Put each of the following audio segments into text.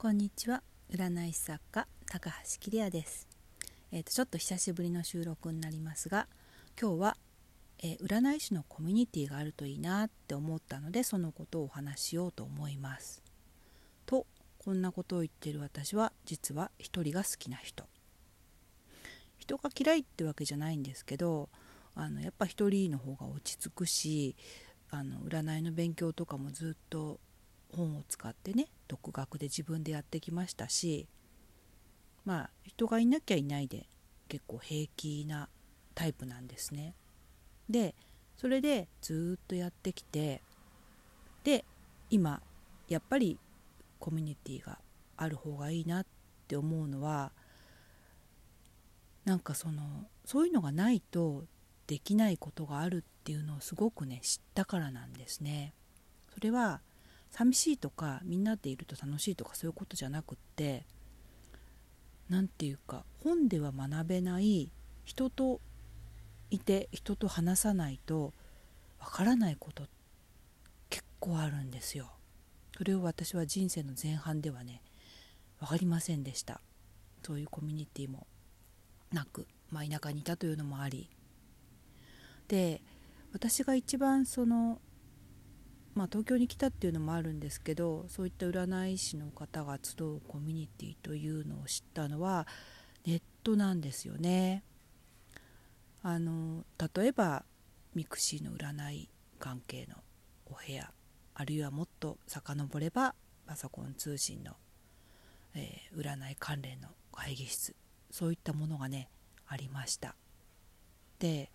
こんにちは。占い師作家高橋桐也です。えーと、ちょっと久しぶりの収録になりますが今日は、えー、占い師のコミュニティがあるといいなって思ったのでそのことをお話ししようと思います。とこんなことを言ってる私は実は一人が好きな人。人が嫌いってわけじゃないんですけどあのやっぱ一人の方が落ち着くしあの占いの勉強とかもずっと本を使ってね独学で自分でやってきましたしまあ人がいなきゃいないで結構平気なタイプなんですね。でそれでずっとやってきてで今やっぱりコミュニティがある方がいいなって思うのはなんかそのそういうのがないとできないことがあるっていうのをすごくね知ったからなんですね。それは寂しいとかみんなでいると楽しいとかそういうことじゃなくって何て言うか本では学べない人といて人と話さないとわからないこと結構あるんですよ。それを私は人生の前半ではね分かりませんでしたそういうコミュニティもなく、まあ、田舎にいたというのもありで私が一番そのまあ、東京に来たっていうのもあるんですけどそういった占い師の方が集うコミュニティというのを知ったのはネットなんですよね。あの例えばミクシーの占い関係のお部屋あるいはもっと遡ればパソコン通信の、えー、占い関連の会議室そういったものがねありましたで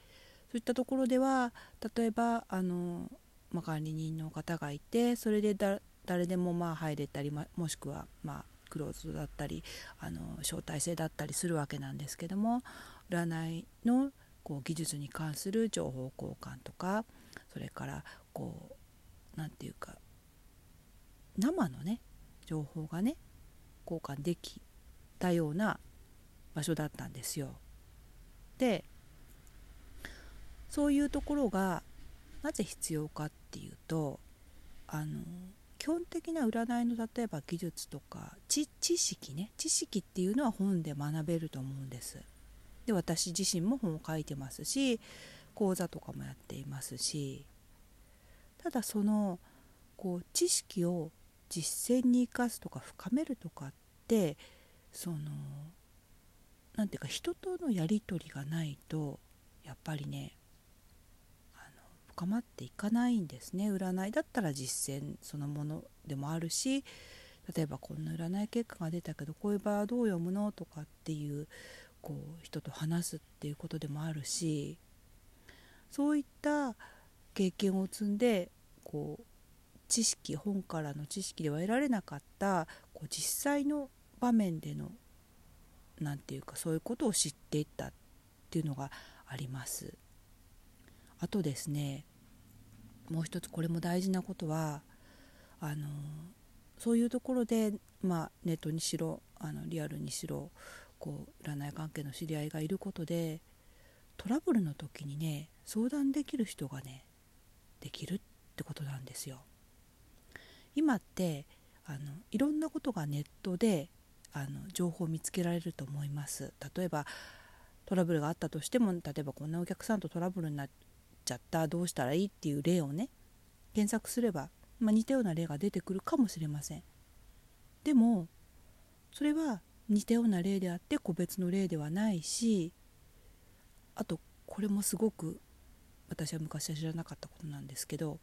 そういったところでは例えばあのまあ、管理人の方がいてそれで誰でもまあ入れたり、ま、もしくはまあクローズだったりあの招待制だったりするわけなんですけども占いのこう技術に関する情報交換とかそれからこう何て言うか生のね情報がね交換できたような場所だったんですよ。でそういうところがなぜ必要かっていうとあの基本的な占いの例えば技術とか知識ね知識っていうのは本で学べると思うんです。で私自身も本を書いてますし講座とかもやっていますしただそのこう知識を実践に生かすとか深めるとかってその何ていうか人とのやり取りがないとやっぱりね深まっていかないんですね占いだったら実践そのものでもあるし例えばこんな占い結果が出たけどこういう場合はどう読むのとかっていうこう人と話すっていうことでもあるしそういった経験を積んでこう知識本からの知識では得られなかったこう実際の場面での何て言うかそういうことを知っていったっていうのがあります。あとですねもう一つこれも大事なことはあのそういうところで、まあ、ネットにしろあのリアルにしろこう占い関係の知り合いがいることでトラブルの時にね相談できる人がねできるってことなんですよ。今ってあのいろんなことがネットであの情報を見つけられると思います。例えばトラブルがあったとしても例えばこんなお客さんとトラブルになちゃったどうしたらいいっていう例をね検索すれば、まあ、似たような例が出てくるかもしれません。でもそれは似たような例であって個別の例ではないしあとこれもすごく私は昔は知らなかったことなんですけど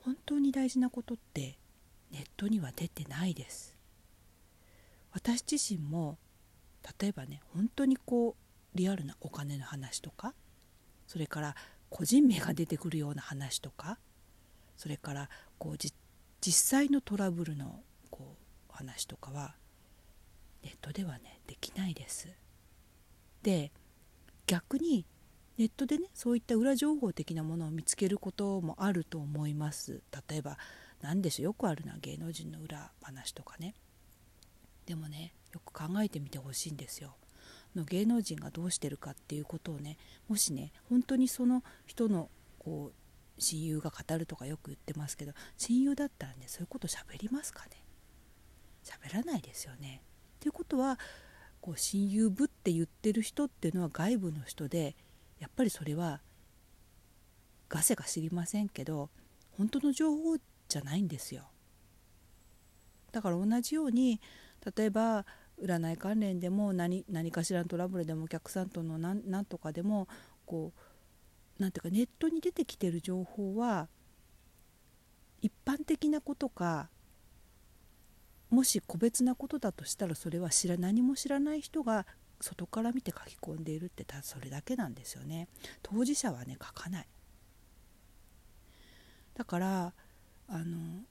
本当に大事なことってネットには出てないです。私自身も例えばね本当にこうリアルなお金の話とかそれから個人名が出てくるような話とかそれからこう実際のトラブルのこう話とかはネットではねできないです。で逆にネットでねそういった裏情報的なものを見つけることもあると思います。例えば何でしょうよくあるな芸能人の裏話とかね。でもねよく考えてみてほしいんですよ。の芸能人がどうしてるかっていうことをねもしね本当にその人のこう親友が語るとかよく言ってますけど親友だったらねそういうこと喋りますかね？喋らないですよね。ということはこう親友部って言ってる人っていうのは外部の人でやっぱりそれはガセか知りませんけど本当の情報じゃないんですよ。だから同じように例えば占い関連でも何何かしらのトラブルでもお客さんとの何何とかでもこうなんていうかネットに出てきてる情報は一般的なことかもし個別なことだとしたらそれは知ら何も知らない人が外から見て書き込んでいるってたそれだけなんですよね。当事者はね書かない。だからあの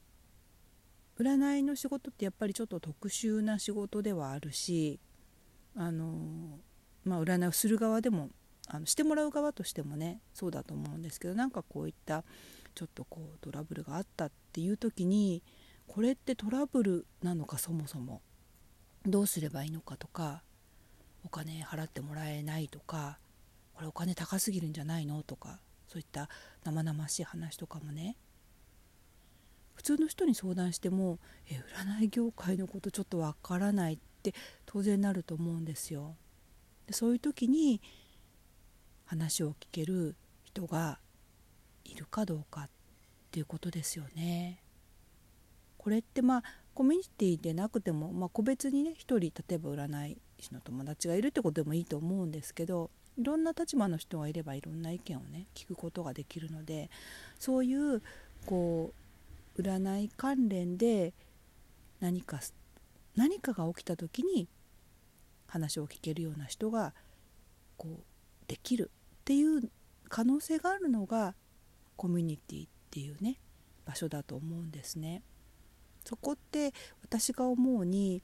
占いの仕事ってやっぱりちょっと特殊な仕事ではあるしあの、まあ、占いをする側でもあのしてもらう側としてもねそうだと思うんですけどなんかこういったちょっとこうトラブルがあったっていう時にこれってトラブルなのかそもそも。どうすればいいのかとかお金払ってもらえないとかこれお金高すぎるんじゃないのとかそういった生々しい話とかもね普通の人に相談してもえ占い業界のことちょっとわからないって当然なると思うんですよ。でそういう時に話を聞ける人がいるかどうかっていうことですよね。これってまあコミュニティでなくても、まあ、個別にね一人例えば占い師の友達がいるってことでもいいと思うんですけどいろんな立場の人がいればいろんな意見をね聞くことができるのでそういうこう占い関連で何か何かが起きた時に話を聞けるような人がこうできるっていう可能性があるのがコミュニティっていうね場所だと思うんですね。そこって私が思うに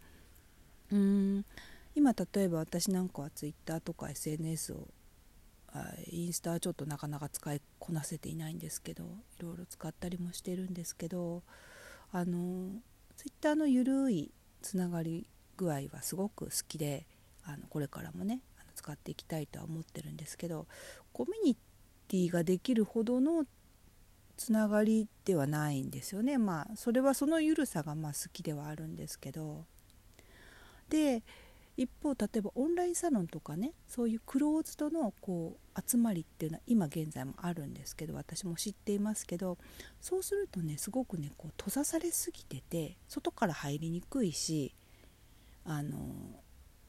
うーん今例えば私なんかは Twitter とか SNS をインスタはちょっとなかなか使いこなせていないんですけどいろいろ使ったりもしてるんですけどあの Twitter のゆるいつながり具合はすごく好きであのこれからもねあの使っていきたいとは思ってるんですけどコミュニティができるほどのつながりではないんですよね。まあそれはその緩さがまあ好きではあるんですけど。で一方例えばオンラインサロンとかねそういうクローズドのこう集まりっていうのは今現在もあるんですけど私も知っていますけどそうするとねすごくねこう閉ざされすぎてて外から入りにくいしあの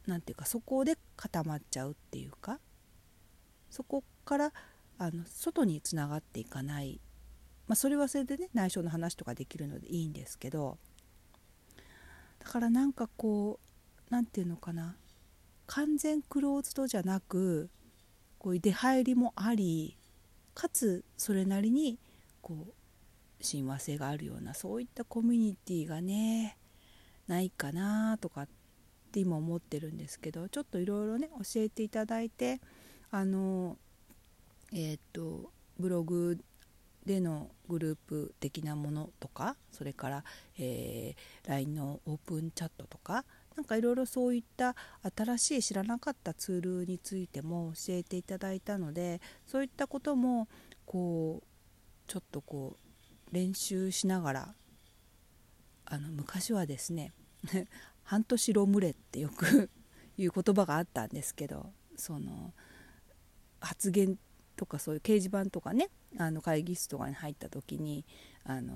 何て言うかそこで固まっちゃうっていうかそこからあの外につながっていかない。まあ、それはそれでね内緒の話とかできるのでいいんですけどだからなんかこう何て言うのかな。完全クローズドじゃなくこういう出入りもありかつそれなりにこう親和性があるようなそういったコミュニティがねないかなとかって今思ってるんですけどちょっといろいろね教えていただいてあのえっ、とブログでのグループ的なものとかそれから、えー、LINE のオープンチャットとかなんかいろいろそういった新しい知らなかったツールについても教えていただいたのでそういったこともこうちょっとこう練習しながらあの昔はですね 半年ロムレってよくいう言葉があったんですけどその発言とかそういう掲示板とかねあの会議室とかに入った時にあの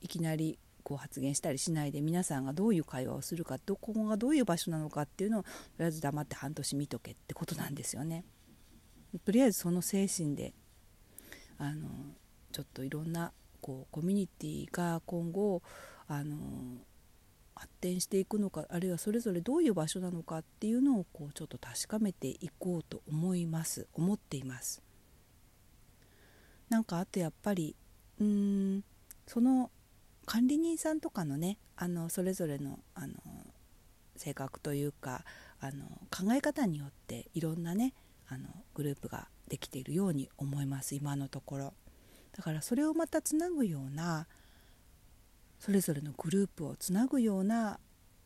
いきなりこう発言したりしないで皆さんがどういう会話をするかどこがどういう場所なのかっていうのをとりあえず黙って半年見とけってことなんですよね。とりあえずその精神であのちょっといろんなこうコミュニティが今後あの発展していくのかあるいはそれぞれどういう場所なのかっていうのをこうちょっと確かめていこうと思います思っていますなんかあとやっぱりうーんその管理人さんとかのねあのそれぞれのあの性格というかあの考え方によっていろんなねあのグループができているように思います今のところ。だからそれをまたつなぐようなそれぞれのグループをつなぐような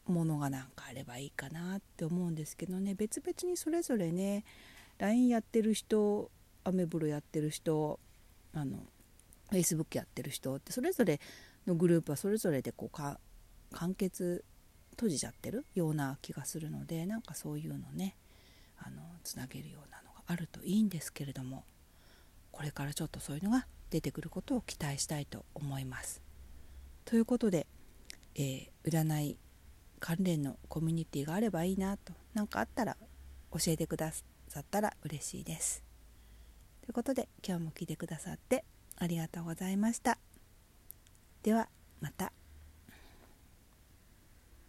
ものがなんかあればいいかなって思うんですけどね。別々にそれぞれね LINE やってる人アメブロやってる人あの Facebook やってる人ってそれぞれのグループはそれぞれでこうか完結閉じちゃってるような気がするのでなんかそういうのねあのつなげるようなのがあるといいんですけれどもこれからちょっとそういうのが出てくることを期待したいと思います。ということで、えー、占い関連のコミュニティがあればいいなと何かあったら教えてくださったら嬉しいです。ということで今日も聞いてくださってありがとうございました。ではまた。